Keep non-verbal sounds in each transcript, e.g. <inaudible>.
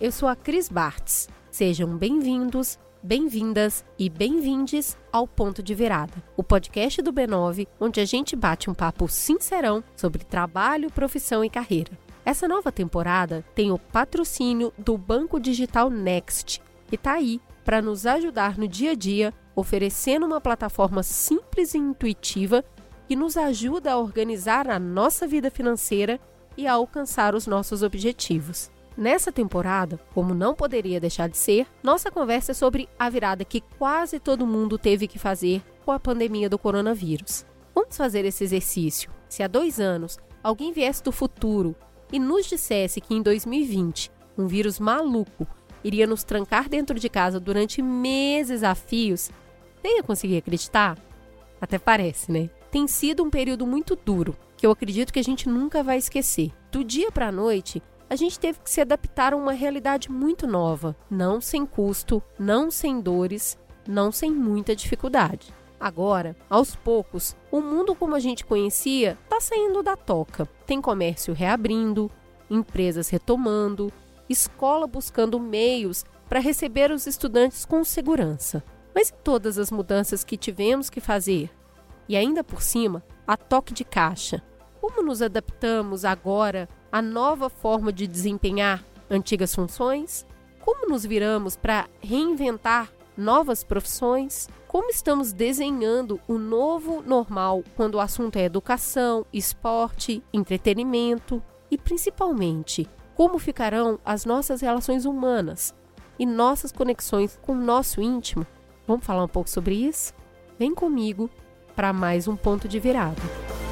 eu sou a Cris Bartz. Sejam bem-vindos, bem-vindas e bem-vindes ao Ponto de Virada, o podcast do B9, onde a gente bate um papo sincerão sobre trabalho, profissão e carreira. Essa nova temporada tem o patrocínio do Banco Digital Next, que está aí para nos ajudar no dia a dia, oferecendo uma plataforma simples e intuitiva que nos ajuda a organizar a nossa vida financeira e a alcançar os nossos objetivos. Nessa temporada, como não poderia deixar de ser, nossa conversa é sobre a virada que quase todo mundo teve que fazer com a pandemia do coronavírus. Vamos fazer esse exercício. Se há dois anos alguém viesse do futuro e nos dissesse que em 2020 um vírus maluco iria nos trancar dentro de casa durante meses a fios, você ia conseguir acreditar? Até parece, né? Tem sido um período muito duro, que eu acredito que a gente nunca vai esquecer. Do dia para a noite, a gente teve que se adaptar a uma realidade muito nova, não sem custo, não sem dores, não sem muita dificuldade. Agora, aos poucos, o mundo como a gente conhecia está saindo da toca. Tem comércio reabrindo, empresas retomando, escola buscando meios para receber os estudantes com segurança. Mas e todas as mudanças que tivemos que fazer? E ainda por cima, a toque de caixa. Como nos adaptamos agora a nova forma de desempenhar antigas funções? Como nos viramos para reinventar novas profissões? Como estamos desenhando o novo normal quando o assunto é educação, esporte, entretenimento? E principalmente, como ficarão as nossas relações humanas e nossas conexões com o nosso íntimo? Vamos falar um pouco sobre isso? Vem comigo para mais um ponto de virada.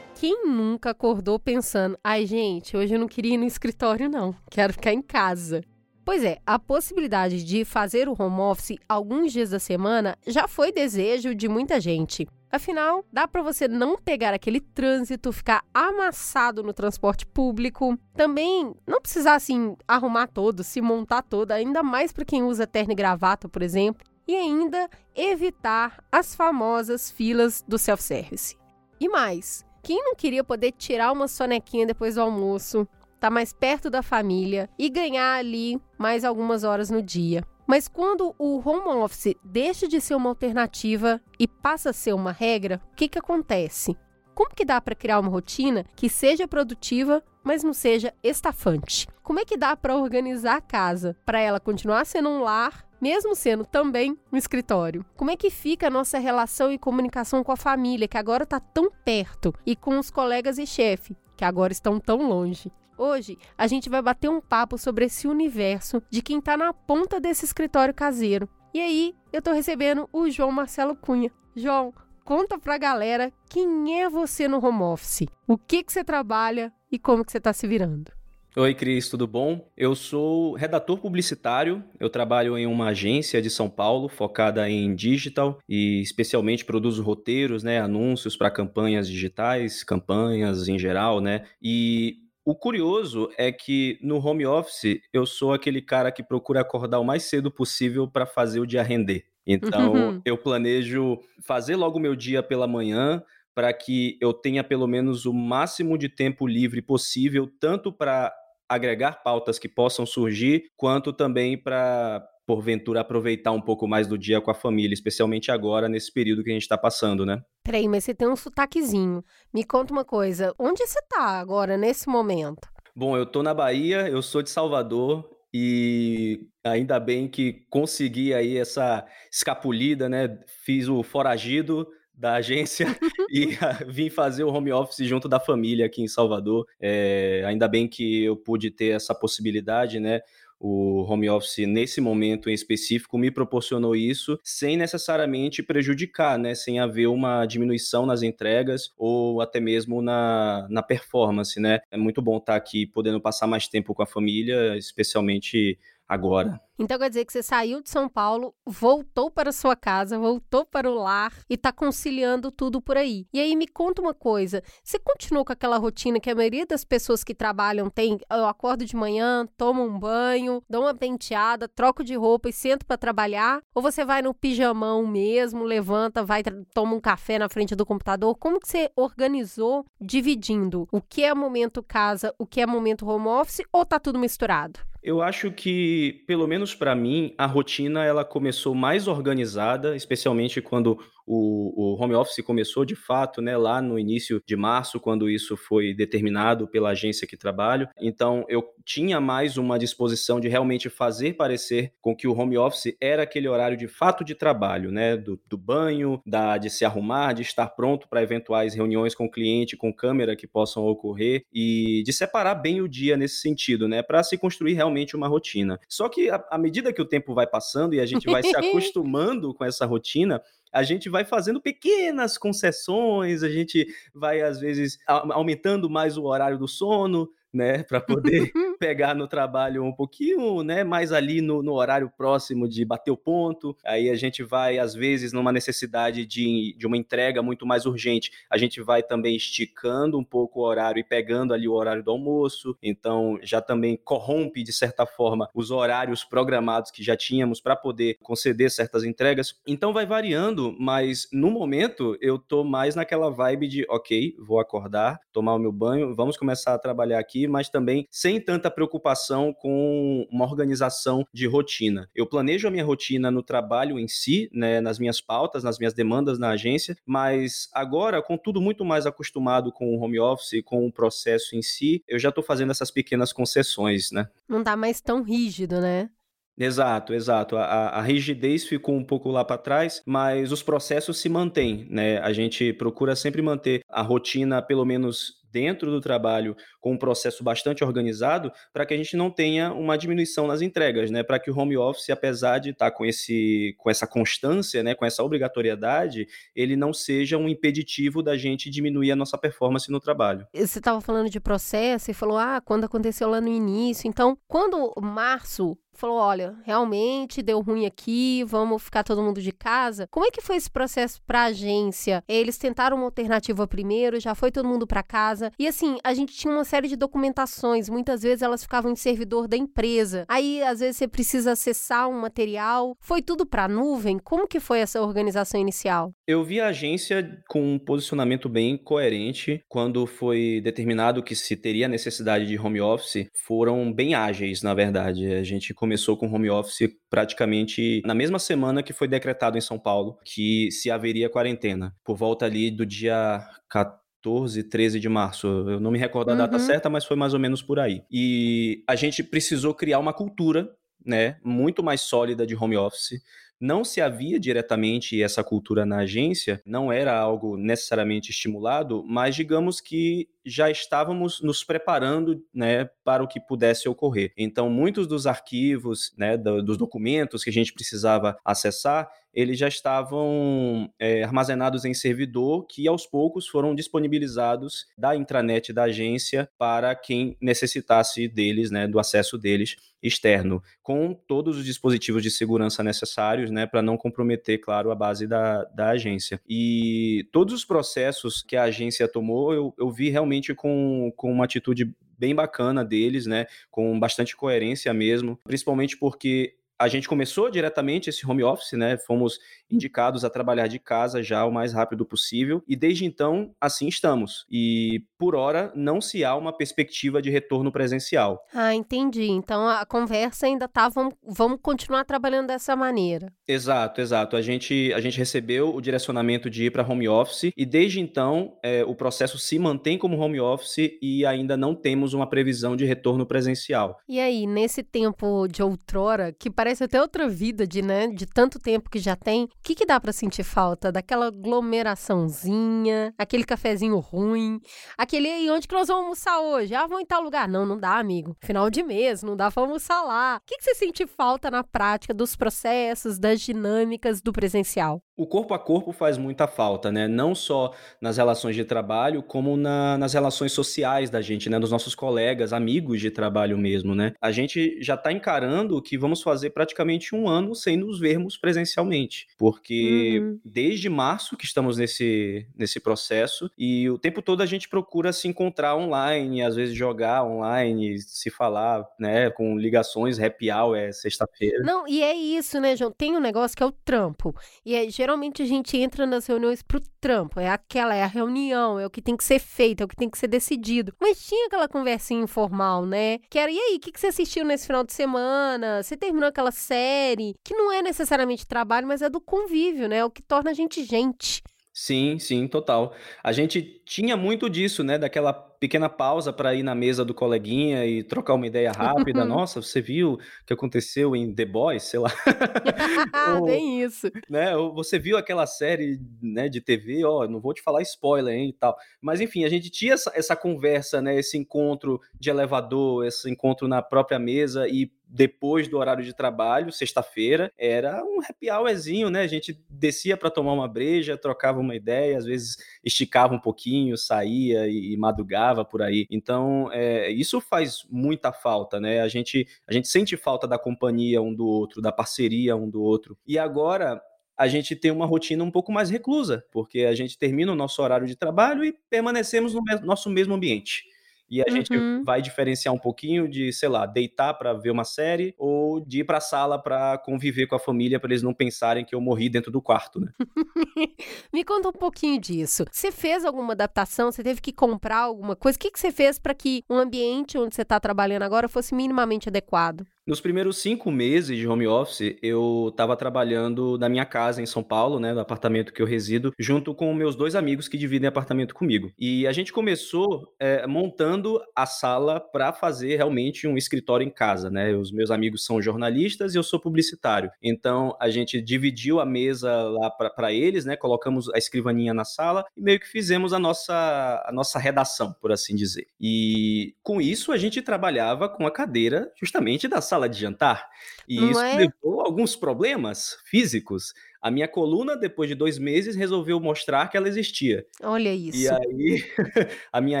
Quem nunca acordou pensando, ai gente, hoje eu não queria ir no escritório não, quero ficar em casa. Pois é, a possibilidade de fazer o home office alguns dias da semana já foi desejo de muita gente. Afinal, dá para você não pegar aquele trânsito, ficar amassado no transporte público. Também não precisar assim arrumar todo, se montar toda, ainda mais para quem usa terno e gravata, por exemplo, e ainda evitar as famosas filas do self-service. E mais, quem não queria poder tirar uma sonequinha depois do almoço, estar tá mais perto da família e ganhar ali mais algumas horas no dia? Mas quando o home office deixa de ser uma alternativa e passa a ser uma regra, o que, que acontece? Como que dá para criar uma rotina que seja produtiva, mas não seja estafante? Como é que dá para organizar a casa para ela continuar sendo um lar mesmo sendo também um escritório. Como é que fica a nossa relação e comunicação com a família, que agora está tão perto, e com os colegas e chefe, que agora estão tão longe? Hoje a gente vai bater um papo sobre esse universo de quem está na ponta desse escritório caseiro. E aí eu estou recebendo o João Marcelo Cunha. João, conta pra galera quem é você no home office, o que que você trabalha e como que você está se virando. Oi, Cris, tudo bom? Eu sou redator publicitário, eu trabalho em uma agência de São Paulo focada em digital e especialmente produzo roteiros, né, anúncios para campanhas digitais, campanhas em geral, né? E o curioso é que no home office eu sou aquele cara que procura acordar o mais cedo possível para fazer o dia render. Então, uhum. eu planejo fazer logo o meu dia pela manhã, para que eu tenha pelo menos o máximo de tempo livre possível, tanto para agregar pautas que possam surgir, quanto também para, porventura, aproveitar um pouco mais do dia com a família, especialmente agora, nesse período que a gente está passando, né? Peraí, mas você tem um sotaquezinho. Me conta uma coisa, onde você está agora, nesse momento? Bom, eu tô na Bahia, eu sou de Salvador e ainda bem que consegui aí essa escapulida, né? Fiz o foragido da agência <laughs> e <laughs> vim fazer o home office junto da família aqui em Salvador. É, ainda bem que eu pude ter essa possibilidade, né? O home office, nesse momento em específico, me proporcionou isso sem necessariamente prejudicar, né? Sem haver uma diminuição nas entregas ou até mesmo na, na performance, né? É muito bom estar aqui podendo passar mais tempo com a família, especialmente agora. Então quer dizer que você saiu de São Paulo, voltou para sua casa, voltou para o lar e está conciliando tudo por aí. E aí me conta uma coisa: você continuou com aquela rotina que a maioria das pessoas que trabalham tem? Eu acordo de manhã, tomo um banho, dou uma penteada, troco de roupa e sento para trabalhar? Ou você vai no pijamão mesmo, levanta, vai toma um café na frente do computador? Como que você organizou dividindo o que é momento casa, o que é momento home office ou tá tudo misturado? Eu acho que, pelo menos para mim, a rotina ela começou mais organizada, especialmente quando o, o home office começou de fato, né, lá no início de março, quando isso foi determinado pela agência que trabalho. Então, eu tinha mais uma disposição de realmente fazer parecer com que o home office era aquele horário de fato de trabalho, né, do, do banho, da, de se arrumar, de estar pronto para eventuais reuniões com o cliente, com câmera que possam ocorrer e de separar bem o dia nesse sentido, né, para se construir realmente uma rotina. Só que à medida que o tempo vai passando e a gente vai se <laughs> acostumando com essa rotina, a gente vai fazendo pequenas concessões, a gente vai, às vezes, aumentando mais o horário do sono, né, para poder <laughs> pegar no trabalho um pouquinho, né, mais ali no, no, horário próximo de bater o ponto. Aí a gente vai, às vezes, numa necessidade de, de uma entrega muito mais urgente, a gente vai também esticando um pouco o horário e pegando ali o horário do almoço. Então, já também corrompe, de certa forma, os horários programados que já tínhamos para poder conceder certas entregas. Então, vai variando, mas no momento eu tô mais naquela vibe de, ok, vou acordar, tomar o meu banho, vamos começar a trabalhar aqui, mas também sem tanta preocupação com uma organização de rotina. Eu planejo a minha rotina no trabalho em si, né, nas minhas pautas, nas minhas demandas na agência, mas agora, com tudo muito mais acostumado com o home office, com o processo em si, eu já estou fazendo essas pequenas concessões, né? Não tá mais tão rígido, né? Exato, exato. A, a, rigidez ficou um pouco lá para trás, mas os processos se mantêm, né? A gente procura sempre manter a rotina, pelo menos dentro do trabalho com um processo bastante organizado para que a gente não tenha uma diminuição nas entregas, né? Para que o home office, apesar de estar tá com, esse, com essa constância, né? com essa obrigatoriedade, ele não seja um impeditivo da gente diminuir a nossa performance no trabalho. Você estava falando de processo e falou, ah, quando aconteceu lá no início. Então, quando março falou: olha, realmente deu ruim aqui, vamos ficar todo mundo de casa. Como é que foi esse processo para a agência? Eles tentaram uma alternativa primeiro, já foi todo mundo para casa. E assim, a gente tinha uma série de documentações, muitas vezes elas ficavam em servidor da empresa. Aí, às vezes, você precisa acessar um material. Foi tudo para nuvem? Como que foi essa organização inicial? Eu vi a agência com um posicionamento bem coerente quando foi determinado que se teria necessidade de home office. Foram bem ágeis, na verdade. A gente começou com home office praticamente na mesma semana que foi decretado em São Paulo que se haveria quarentena, por volta ali do dia 14, 13 de março. Eu não me recordo a uhum. data certa, mas foi mais ou menos por aí. E a gente precisou criar uma cultura, né, muito mais sólida de home office. Não se havia diretamente essa cultura na agência, não era algo necessariamente estimulado, mas digamos que já estávamos nos preparando né, para o que pudesse ocorrer. Então, muitos dos arquivos, né, dos documentos que a gente precisava acessar, eles já estavam é, armazenados em servidor que aos poucos foram disponibilizados da intranet da agência para quem necessitasse deles, né, do acesso deles externo, com todos os dispositivos de segurança necessários, né, para não comprometer, claro, a base da, da agência. E todos os processos que a agência tomou, eu, eu vi realmente realmente com, com uma atitude bem bacana deles, né? Com bastante coerência mesmo, principalmente porque a gente começou diretamente esse home office, né? Fomos indicados a trabalhar de casa já o mais rápido possível e desde então assim estamos. E por hora não se há uma perspectiva de retorno presencial. Ah, entendi. Então a conversa ainda tá vamos, vamos continuar trabalhando dessa maneira. Exato, exato. A gente a gente recebeu o direcionamento de ir para home office e desde então é, o processo se mantém como home office e ainda não temos uma previsão de retorno presencial. E aí nesse tempo de outrora que parece parece até outra vida de, né, de tanto tempo que já tem. O que, que dá para sentir falta? Daquela aglomeraçãozinha, aquele cafezinho ruim, aquele aí, onde que nós vamos almoçar hoje? Ah, vamos em tal lugar. Não, não dá, amigo. Final de mês, não dá pra almoçar lá. O que, que você sente falta na prática dos processos, das dinâmicas do presencial? O corpo a corpo faz muita falta, né? Não só nas relações de trabalho, como na, nas relações sociais da gente, né? Dos nossos colegas, amigos de trabalho mesmo, né? A gente já está encarando que vamos fazer praticamente um ano sem nos vermos presencialmente, porque uhum. desde março que estamos nesse, nesse processo e o tempo todo a gente procura se encontrar online, às vezes jogar online, se falar, né? Com ligações, happy hour é sexta-feira. Não, e é isso, né, João? Tem um negócio que é o trampo. E é geralmente a gente entra nas reuniões pro trampo, é aquela, é a reunião, é o que tem que ser feito, é o que tem que ser decidido. Mas tinha aquela conversinha informal, né? Que era, e aí, o que, que você assistiu nesse final de semana? Você terminou aquela série? Que não é necessariamente trabalho, mas é do convívio, né? É o que torna a gente gente. Sim, sim, total. A gente tinha muito disso, né? Daquela pequena pausa para ir na mesa do coleguinha e trocar uma ideia rápida. Nossa, você viu o que aconteceu em The Boys, sei lá. <laughs> Ou, Bem isso. Né? Ou você viu aquela série né, de TV, ó, não vou te falar spoiler, hein, e tal. Mas enfim, a gente tinha essa, essa conversa, né? Esse encontro de elevador, esse encontro na própria mesa e depois do horário de trabalho, sexta-feira, era um happy hourzinho, né? A gente descia para tomar uma breja, trocava uma ideia, às vezes esticava um pouquinho, saía e, e madrugava por aí. Então, é, isso faz muita falta, né? A gente, a gente sente falta da companhia um do outro, da parceria um do outro. E agora, a gente tem uma rotina um pouco mais reclusa, porque a gente termina o nosso horário de trabalho e permanecemos no nosso mesmo ambiente. E a uhum. gente vai diferenciar um pouquinho de, sei lá, deitar para ver uma série ou de ir para a sala para conviver com a família para eles não pensarem que eu morri dentro do quarto, né? <laughs> Me conta um pouquinho disso. Você fez alguma adaptação? Você teve que comprar alguma coisa? O que, que você fez para que o ambiente onde você está trabalhando agora fosse minimamente adequado? Nos primeiros cinco meses de home office, eu estava trabalhando na minha casa em São Paulo, né, no apartamento que eu resido, junto com meus dois amigos que dividem apartamento comigo. E a gente começou é, montando a sala para fazer realmente um escritório em casa, né? Os meus amigos são jornalistas e eu sou publicitário. Então a gente dividiu a mesa lá para eles, né? Colocamos a escrivaninha na sala e meio que fizemos a nossa, a nossa redação, por assim dizer. E com isso a gente trabalhava com a cadeira justamente da sala sala de jantar. E Não isso é? levou alguns problemas físicos. A minha coluna, depois de dois meses, resolveu mostrar que ela existia. Olha isso. E aí, <laughs> a minha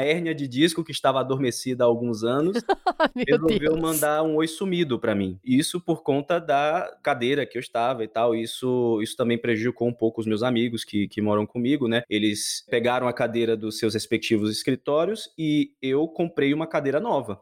hérnia de disco, que estava adormecida há alguns anos, <laughs> resolveu Deus. mandar um oi sumido para mim. Isso por conta da cadeira que eu estava e tal. Isso, isso também prejudicou um pouco os meus amigos que, que moram comigo, né? Eles pegaram a cadeira dos seus respectivos escritórios e eu comprei uma cadeira nova.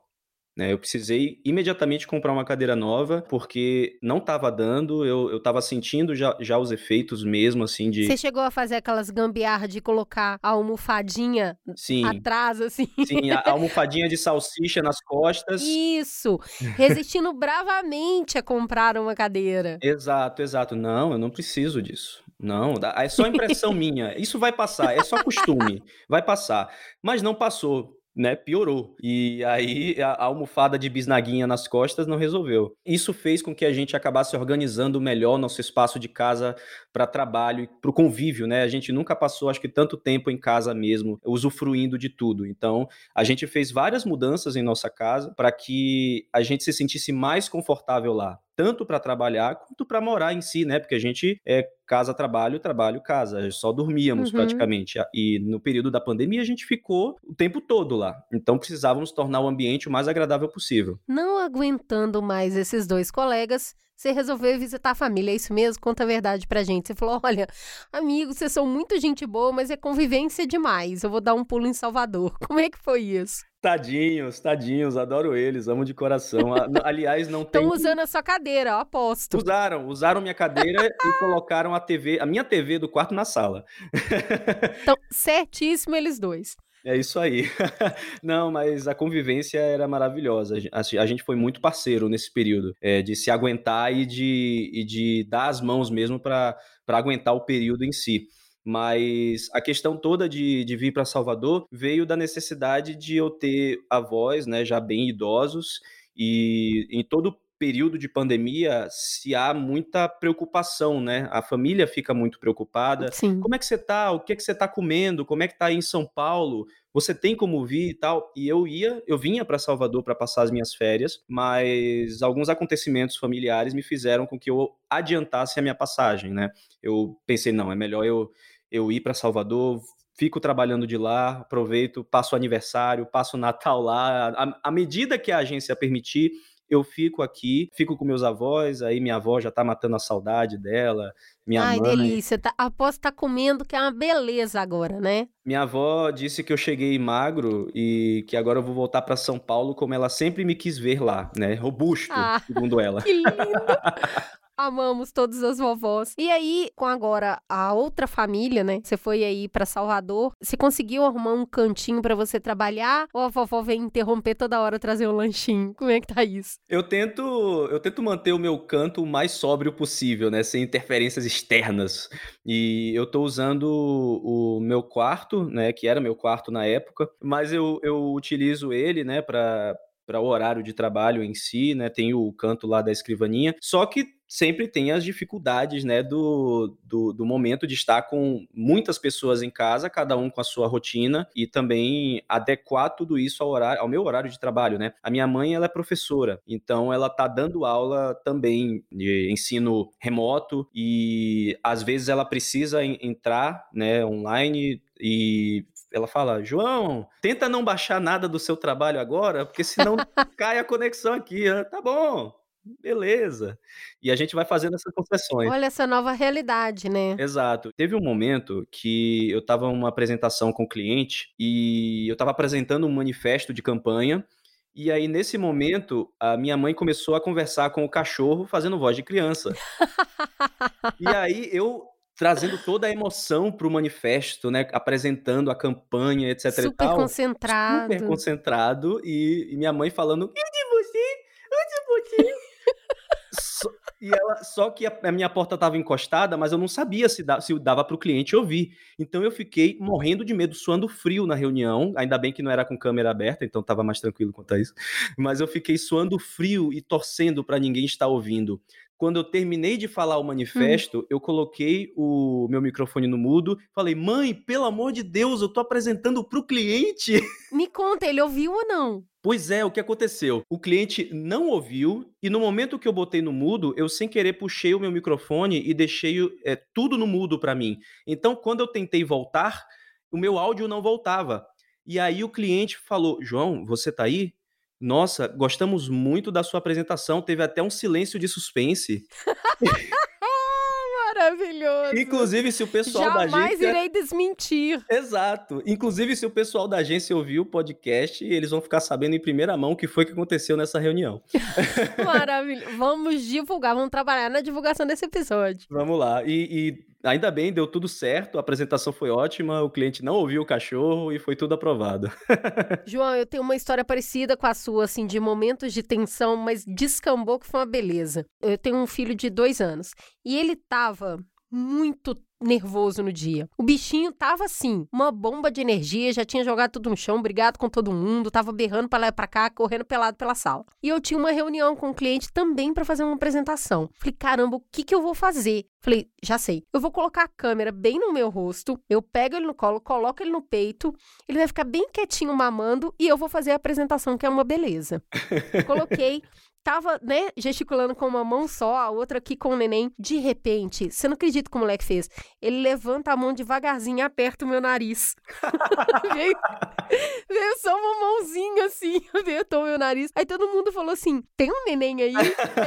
Né? Eu precisei imediatamente comprar uma cadeira nova, porque não estava dando, eu, estava sentindo já, já os efeitos mesmo, assim, de... Você chegou a fazer aquelas gambiarras de colocar a almofadinha Sim. atrás, assim? Sim, a almofadinha de salsicha nas costas. Isso! Resistindo bravamente a comprar uma cadeira. Exato, exato. Não, eu não preciso disso. Não, é só impressão minha. Isso vai passar, é só costume. Vai passar. Mas não passou né, piorou. E aí a, almofada de bisnaguinha nas costas não resolveu. Isso fez com que a gente acabasse organizando melhor nosso espaço de casa para trabalho e para o convívio, né? A gente nunca passou, acho que, tanto tempo em casa mesmo, usufruindo de tudo. Então, a gente fez várias mudanças em nossa casa para que a gente se sentisse mais confortável lá tanto para trabalhar quanto para morar em si, né? Porque a gente é casa, trabalho, trabalho, casa. Só dormíamos uhum. praticamente. E no período da pandemia a gente ficou o tempo todo lá. Então precisávamos tornar o ambiente o mais agradável possível. Não aguentando mais esses dois colegas, você resolveu visitar a família, é isso mesmo? Conta a verdade pra gente. Você falou: <laughs> olha, amigos, vocês são muito gente boa, mas é convivência demais. Eu vou dar um pulo em Salvador. <laughs> Como é que foi isso? Tadinhos, tadinhos, adoro eles, amo de coração. Aliás, não tem. Estão usando a sua cadeira, eu aposto. Usaram, usaram minha cadeira <laughs> e colocaram a TV, a minha TV do quarto na sala. Então, certíssimo eles dois. É isso aí. <laughs> Não, mas a convivência era maravilhosa. A gente foi muito parceiro nesse período, é, de se aguentar e de, e de dar as mãos mesmo para aguentar o período em si. Mas a questão toda de, de vir para Salvador veio da necessidade de eu ter avós, né, já bem idosos, e em todo período de pandemia, se há muita preocupação, né? A família fica muito preocupada. Sim. Como é que você tá? O que é que você tá comendo? Como é que tá aí em São Paulo? você tem como vir e tal? E eu ia, eu vinha para Salvador para passar as minhas férias, mas alguns acontecimentos familiares me fizeram com que eu adiantasse a minha passagem, né? Eu pensei, não, é melhor eu, eu ir para Salvador, fico trabalhando de lá, aproveito, passo o aniversário, passo o Natal lá, à medida que a agência permitir, eu fico aqui, fico com meus avós, aí minha avó já tá matando a saudade dela, minha Ai, mãe... delícia, tá, aposto que tá comendo, que é uma beleza agora, né? Minha avó disse que eu cheguei magro e que agora eu vou voltar para São Paulo como ela sempre me quis ver lá, né? Robusto, ah, segundo ela. <laughs> Que lindo! <laughs> Amamos todas as vovós. E aí, com agora a outra família, né? Você foi aí para Salvador. Você conseguiu arrumar um cantinho para você trabalhar? Ou a vovó vem interromper toda hora trazer um lanchinho? Como é que tá isso? Eu tento, eu tento manter o meu canto o mais sóbrio possível, né? Sem interferências externas. E eu tô usando o meu quarto, né? Que era meu quarto na época, mas eu, eu utilizo ele, né? Para para o horário de trabalho em si, né? Tem o canto lá da escrivaninha. Só que sempre tem as dificuldades, né, do, do, do, momento de estar com muitas pessoas em casa, cada um com a sua rotina, e também adequar tudo isso ao, horário, ao meu horário de trabalho, né. A minha mãe, ela é professora, então ela tá dando aula também de ensino remoto, e às vezes ela precisa entrar, né, online e ela fala: João, tenta não baixar nada do seu trabalho agora, porque senão <laughs> cai a conexão aqui. Tá bom, beleza. E a gente vai fazendo essas concessões. Olha essa nova realidade, né? Exato. Teve um momento que eu estava numa apresentação com o cliente e eu estava apresentando um manifesto de campanha. E aí, nesse momento, a minha mãe começou a conversar com o cachorro, fazendo voz de criança. e aí, eu trazendo toda a emoção para o manifesto, né? Apresentando a campanha, etc. Super concentrado. Super concentrado. E, e minha mãe falando: onde você? Onde você? So, e ela, só que a, a minha porta estava encostada, mas eu não sabia se, da, se dava para o cliente ouvir. Então eu fiquei morrendo de medo, suando frio na reunião. Ainda bem que não era com câmera aberta, então estava mais tranquilo quanto a isso. Mas eu fiquei suando frio e torcendo para ninguém estar ouvindo quando eu terminei de falar o uhum. manifesto, hum. eu coloquei o meu microfone no mudo, falei: "Mãe, pelo amor de Deus, eu tô apresentando para o cliente". <laughs> Me conta, ele ouviu ou não? Pois é, o que aconteceu? O cliente não ouviu e no momento que eu botei no mudo, eu sem querer puxei o meu microfone e deixei é, tudo no mudo para mim. Então, quando eu tentei voltar, o meu áudio não voltava. E aí o cliente falou: "João, você tá aí?" Nossa, gostamos muito da sua apresentação. Teve até um silêncio de suspense. <laughs> Maravilhoso. Inclusive, se o pessoal Jamais da agência. Jamais irei desmentir. Exato. Inclusive, se o pessoal da agência ouvir o podcast, eles vão ficar sabendo em primeira mão o que foi que aconteceu nessa reunião. <laughs> Maravilhoso. Vamos divulgar, vamos trabalhar na divulgação desse episódio. Vamos lá. E, e ainda bem, deu tudo certo, a apresentação foi ótima, o cliente não ouviu o cachorro e foi tudo aprovado. <laughs> João, eu tenho uma história parecida com a sua, assim, de momentos de tensão, mas descambou que foi uma beleza. Eu tenho um filho de dois anos e ele tava muito nervoso no dia. O bichinho tava assim, uma bomba de energia, já tinha jogado tudo no chão, brigado com todo mundo, tava berrando para lá e pra cá, correndo pelado pela sala. E eu tinha uma reunião com o um cliente também para fazer uma apresentação. Falei, caramba, o que que eu vou fazer? Falei, já sei. Eu vou colocar a câmera bem no meu rosto, eu pego ele no colo, coloco ele no peito, ele vai ficar bem quietinho mamando e eu vou fazer a apresentação, que é uma beleza. <laughs> Coloquei tava, né, gesticulando com uma mão só, a outra aqui com o neném. De repente, você não acredita que o moleque fez? Ele levanta a mão devagarzinho e aperta o meu nariz. <laughs> veio, veio só uma mãozinha assim, <laughs> apertou o meu nariz. Aí todo mundo falou assim: tem um neném aí?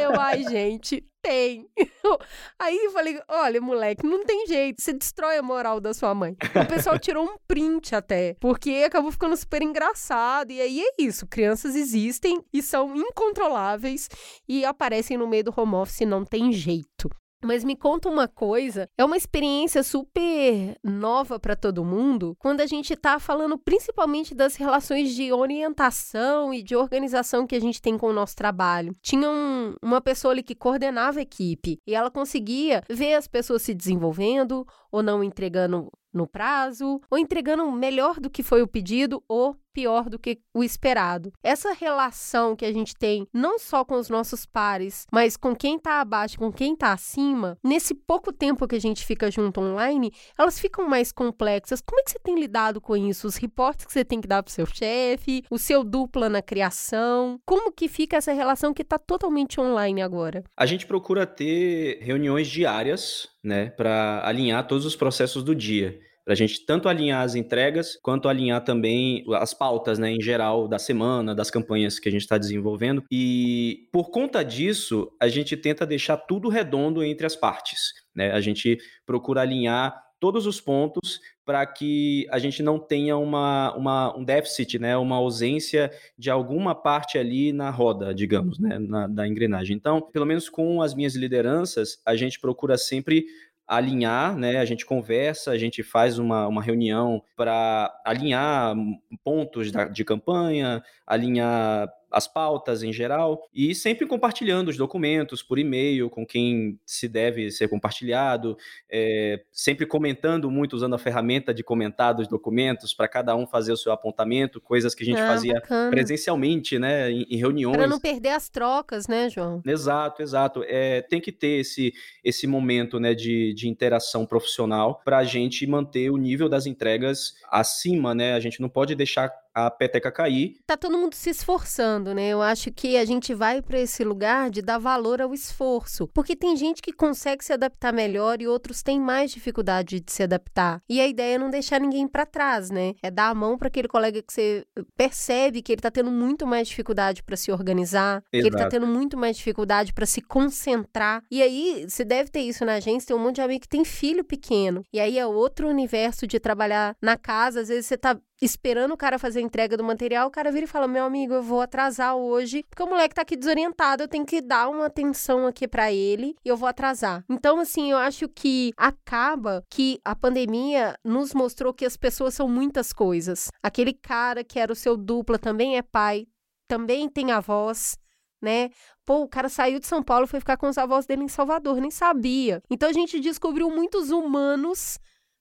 Eu, ai, gente, tem. <laughs> Aí eu falei, olha, moleque, não tem jeito, você destrói a moral da sua mãe. O pessoal <laughs> tirou um print até, porque acabou ficando super engraçado. E aí é isso, crianças existem e são incontroláveis e aparecem no meio do home office, não tem jeito. Mas me conta uma coisa, é uma experiência super nova para todo mundo, quando a gente está falando principalmente das relações de orientação e de organização que a gente tem com o nosso trabalho. Tinha um, uma pessoa ali que coordenava a equipe e ela conseguia ver as pessoas se desenvolvendo ou não entregando no prazo, ou entregando melhor do que foi o pedido, ou pior do que o esperado. Essa relação que a gente tem, não só com os nossos pares, mas com quem está abaixo, com quem está acima, nesse pouco tempo que a gente fica junto online, elas ficam mais complexas. Como é que você tem lidado com isso? Os reportes que você tem que dar para o seu chefe, o seu dupla na criação, como que fica essa relação que está totalmente online agora? A gente procura ter reuniões diárias, né, para alinhar todos os processos do dia para a gente tanto alinhar as entregas quanto alinhar também as pautas, né, em geral da semana, das campanhas que a gente está desenvolvendo. E por conta disso, a gente tenta deixar tudo redondo entre as partes. Né? A gente procura alinhar todos os pontos para que a gente não tenha uma, uma, um déficit, né, uma ausência de alguma parte ali na roda, digamos, né, na, da engrenagem. Então, pelo menos com as minhas lideranças, a gente procura sempre alinhar, né? A gente conversa, a gente faz uma, uma reunião para alinhar pontos da, de campanha, alinhar as pautas em geral e sempre compartilhando os documentos por e-mail com quem se deve ser compartilhado, é, sempre comentando muito usando a ferramenta de comentar dos documentos para cada um fazer o seu apontamento, coisas que a gente ah, fazia bacana. presencialmente, né, em, em reuniões. Para não perder as trocas, né, João? Exato, exato. É, tem que ter esse, esse momento, né, de, de interação profissional para a gente manter o nível das entregas acima, né? A gente não pode deixar a peteca cair. Tá todo mundo se esforçando, né? Eu acho que a gente vai para esse lugar de dar valor ao esforço, porque tem gente que consegue se adaptar melhor e outros têm mais dificuldade de se adaptar. E a ideia é não deixar ninguém para trás, né? É dar a mão para aquele colega que você percebe que ele tá tendo muito mais dificuldade para se organizar, Exato. que ele tá tendo muito mais dificuldade para se concentrar. E aí, você deve ter isso na agência, tem um monte de amigo que tem filho pequeno. E aí é outro universo de trabalhar na casa, às vezes você tá esperando o cara fazer a entrega do material, o cara vira e fala: Meu amigo, eu vou atrasar hoje, porque o moleque tá aqui desorientado, eu tenho que dar uma atenção aqui para ele e eu vou atrasar. Então, assim, eu acho que acaba que a pandemia nos mostrou que as pessoas são muitas coisas. Aquele cara que era o seu dupla também é pai, também tem avós. Né? Pô, o cara saiu de São Paulo foi ficar com os avós dele em Salvador, nem sabia. Então a gente descobriu muitos humanos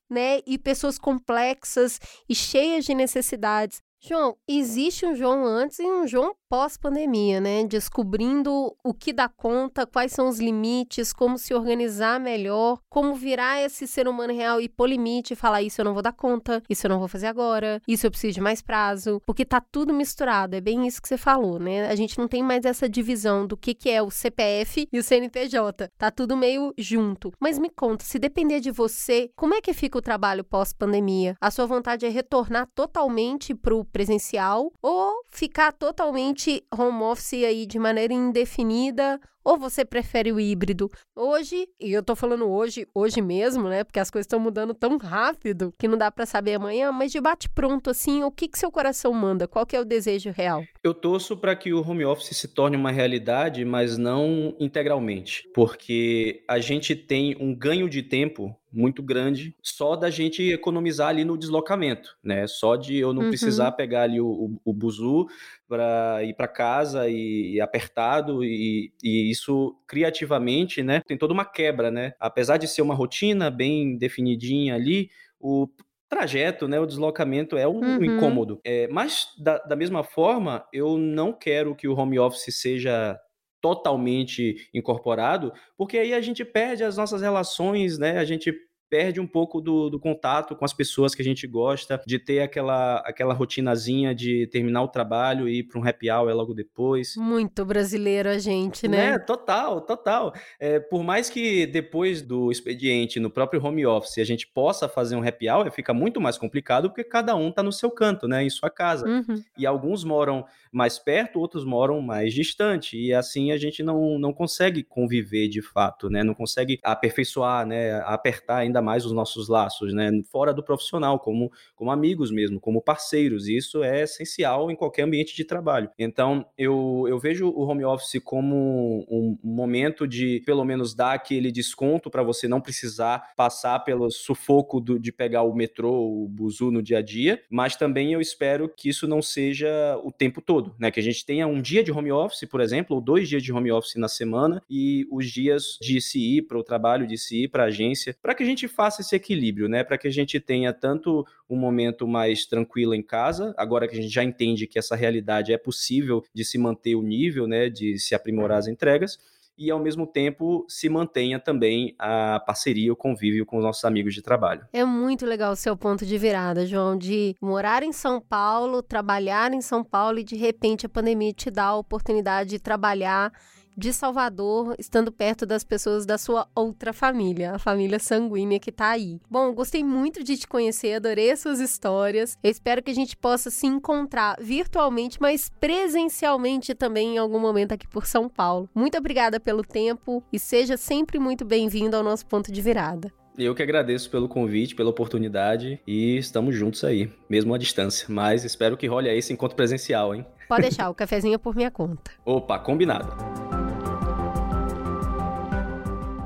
né? E pessoas complexas e cheias de necessidades. João, existe um João antes e um João pós-pandemia, né? Descobrindo o que dá conta, quais são os limites, como se organizar melhor, como virar esse ser humano real e pôr limite e falar: isso eu não vou dar conta, isso eu não vou fazer agora, isso eu preciso de mais prazo, porque tá tudo misturado. É bem isso que você falou, né? A gente não tem mais essa divisão do que, que é o CPF e o CNPJ. Tá tudo meio junto. Mas me conta, se depender de você, como é que fica o trabalho pós-pandemia? A sua vontade é retornar totalmente pro presencial ou ficar totalmente home office aí de maneira indefinida ou você prefere o híbrido? Hoje, e eu tô falando hoje, hoje mesmo, né? Porque as coisas estão mudando tão rápido que não dá para saber amanhã, mas de bate pronto assim, o que que seu coração manda? Qual que é o desejo real? Eu torço para que o home office se torne uma realidade, mas não integralmente, porque a gente tem um ganho de tempo muito grande só da gente economizar ali no deslocamento, né? Só de eu não uhum. precisar pegar ali o, o, o buzu para ir para casa e, e apertado e, e, isso criativamente, né? Tem toda uma quebra, né? Apesar de ser uma rotina bem definidinha ali, o trajeto, né, o deslocamento é um uhum. incômodo. É, mas da, da mesma forma, eu não quero que o home office seja totalmente incorporado, porque aí a gente perde as nossas relações, né? A gente perde um pouco do, do, contato com as pessoas que a gente gosta, de ter aquela, aquela rotinazinha de terminar o trabalho e ir para um happy hour logo depois. Muito brasileiro a gente, né? né? Total, total. É, por mais que depois do expediente, no próprio home office, a gente possa fazer um happy hour, fica muito mais complicado porque cada um está no seu canto, né? Em sua casa. Uhum. E alguns moram mais perto, outros moram mais distante. E assim a gente não, não consegue conviver de fato, né? Não consegue aperfeiçoar, né? Apertar ainda mais os nossos laços, né? Fora do profissional, como, como amigos mesmo, como parceiros. E isso é essencial em qualquer ambiente de trabalho. Então, eu, eu vejo o home office como um, momento de, pelo menos, dar aquele desconto para você não precisar passar pelo sufoco do, de pegar o metrô, o buzu no dia a dia. Mas também eu espero que isso não seja o tempo todo, né? Que a gente tenha um dia de home office, por exemplo, ou dois dias de home office na semana e os dias de se ir para o trabalho, de se ir para a agência, para que a gente gente faça esse equilíbrio, né? Para que a gente tenha tanto um momento mais tranquilo em casa, agora que a gente já entende que essa realidade é possível de se manter o nível, né? De se aprimorar as entregas e, ao mesmo tempo, se mantenha também a parceria, o convívio com os nossos amigos de trabalho. É muito legal o seu ponto de virada, João, de morar em São Paulo, trabalhar em São Paulo e, de repente, a pandemia te dá a oportunidade de trabalhar de Salvador, estando perto das pessoas da sua outra família, a família sanguínea que está aí. Bom, gostei muito de te conhecer, adorei as suas histórias. Eu espero que a gente possa se encontrar virtualmente, mas presencialmente também em algum momento aqui por São Paulo. Muito obrigada pelo tempo e seja sempre muito bem-vindo ao nosso ponto de virada. Eu que agradeço pelo convite, pela oportunidade e estamos juntos aí, mesmo à distância. Mas espero que role aí esse encontro presencial, hein? Pode deixar, <laughs> o cafezinho é por minha conta. Opa, combinado.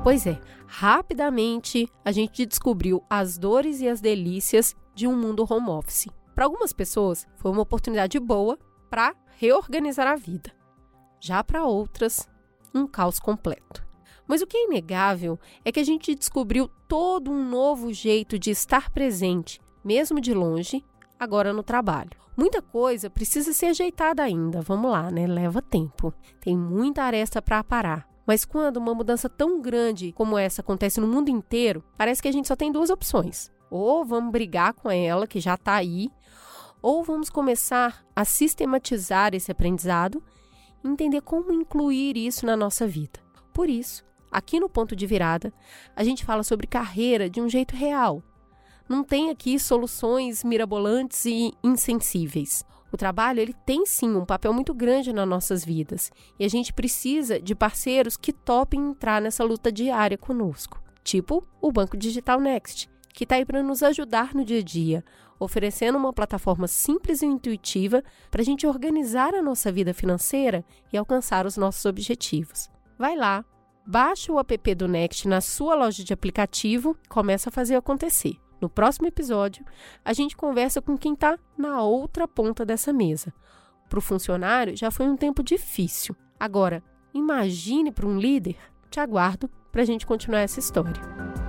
Pois é, rapidamente a gente descobriu as dores e as delícias de um mundo home office. Para algumas pessoas, foi uma oportunidade boa para reorganizar a vida. Já para outras, um caos completo. Mas o que é inegável é que a gente descobriu todo um novo jeito de estar presente, mesmo de longe, agora no trabalho. Muita coisa precisa ser ajeitada ainda, vamos lá, né? Leva tempo. Tem muita aresta para aparar. Mas quando uma mudança tão grande como essa acontece no mundo inteiro, parece que a gente só tem duas opções. Ou vamos brigar com ela, que já está aí, ou vamos começar a sistematizar esse aprendizado e entender como incluir isso na nossa vida. Por isso, aqui no Ponto de Virada, a gente fala sobre carreira de um jeito real. Não tem aqui soluções mirabolantes e insensíveis. O trabalho ele tem sim um papel muito grande nas nossas vidas e a gente precisa de parceiros que topem entrar nessa luta diária conosco, tipo o Banco Digital Next, que está aí para nos ajudar no dia a dia, oferecendo uma plataforma simples e intuitiva para a gente organizar a nossa vida financeira e alcançar os nossos objetivos. Vai lá, baixa o app do Next na sua loja de aplicativo e começa a fazer acontecer. No próximo episódio, a gente conversa com quem está na outra ponta dessa mesa. Para o funcionário, já foi um tempo difícil. Agora, imagine para um líder. Te aguardo para a gente continuar essa história.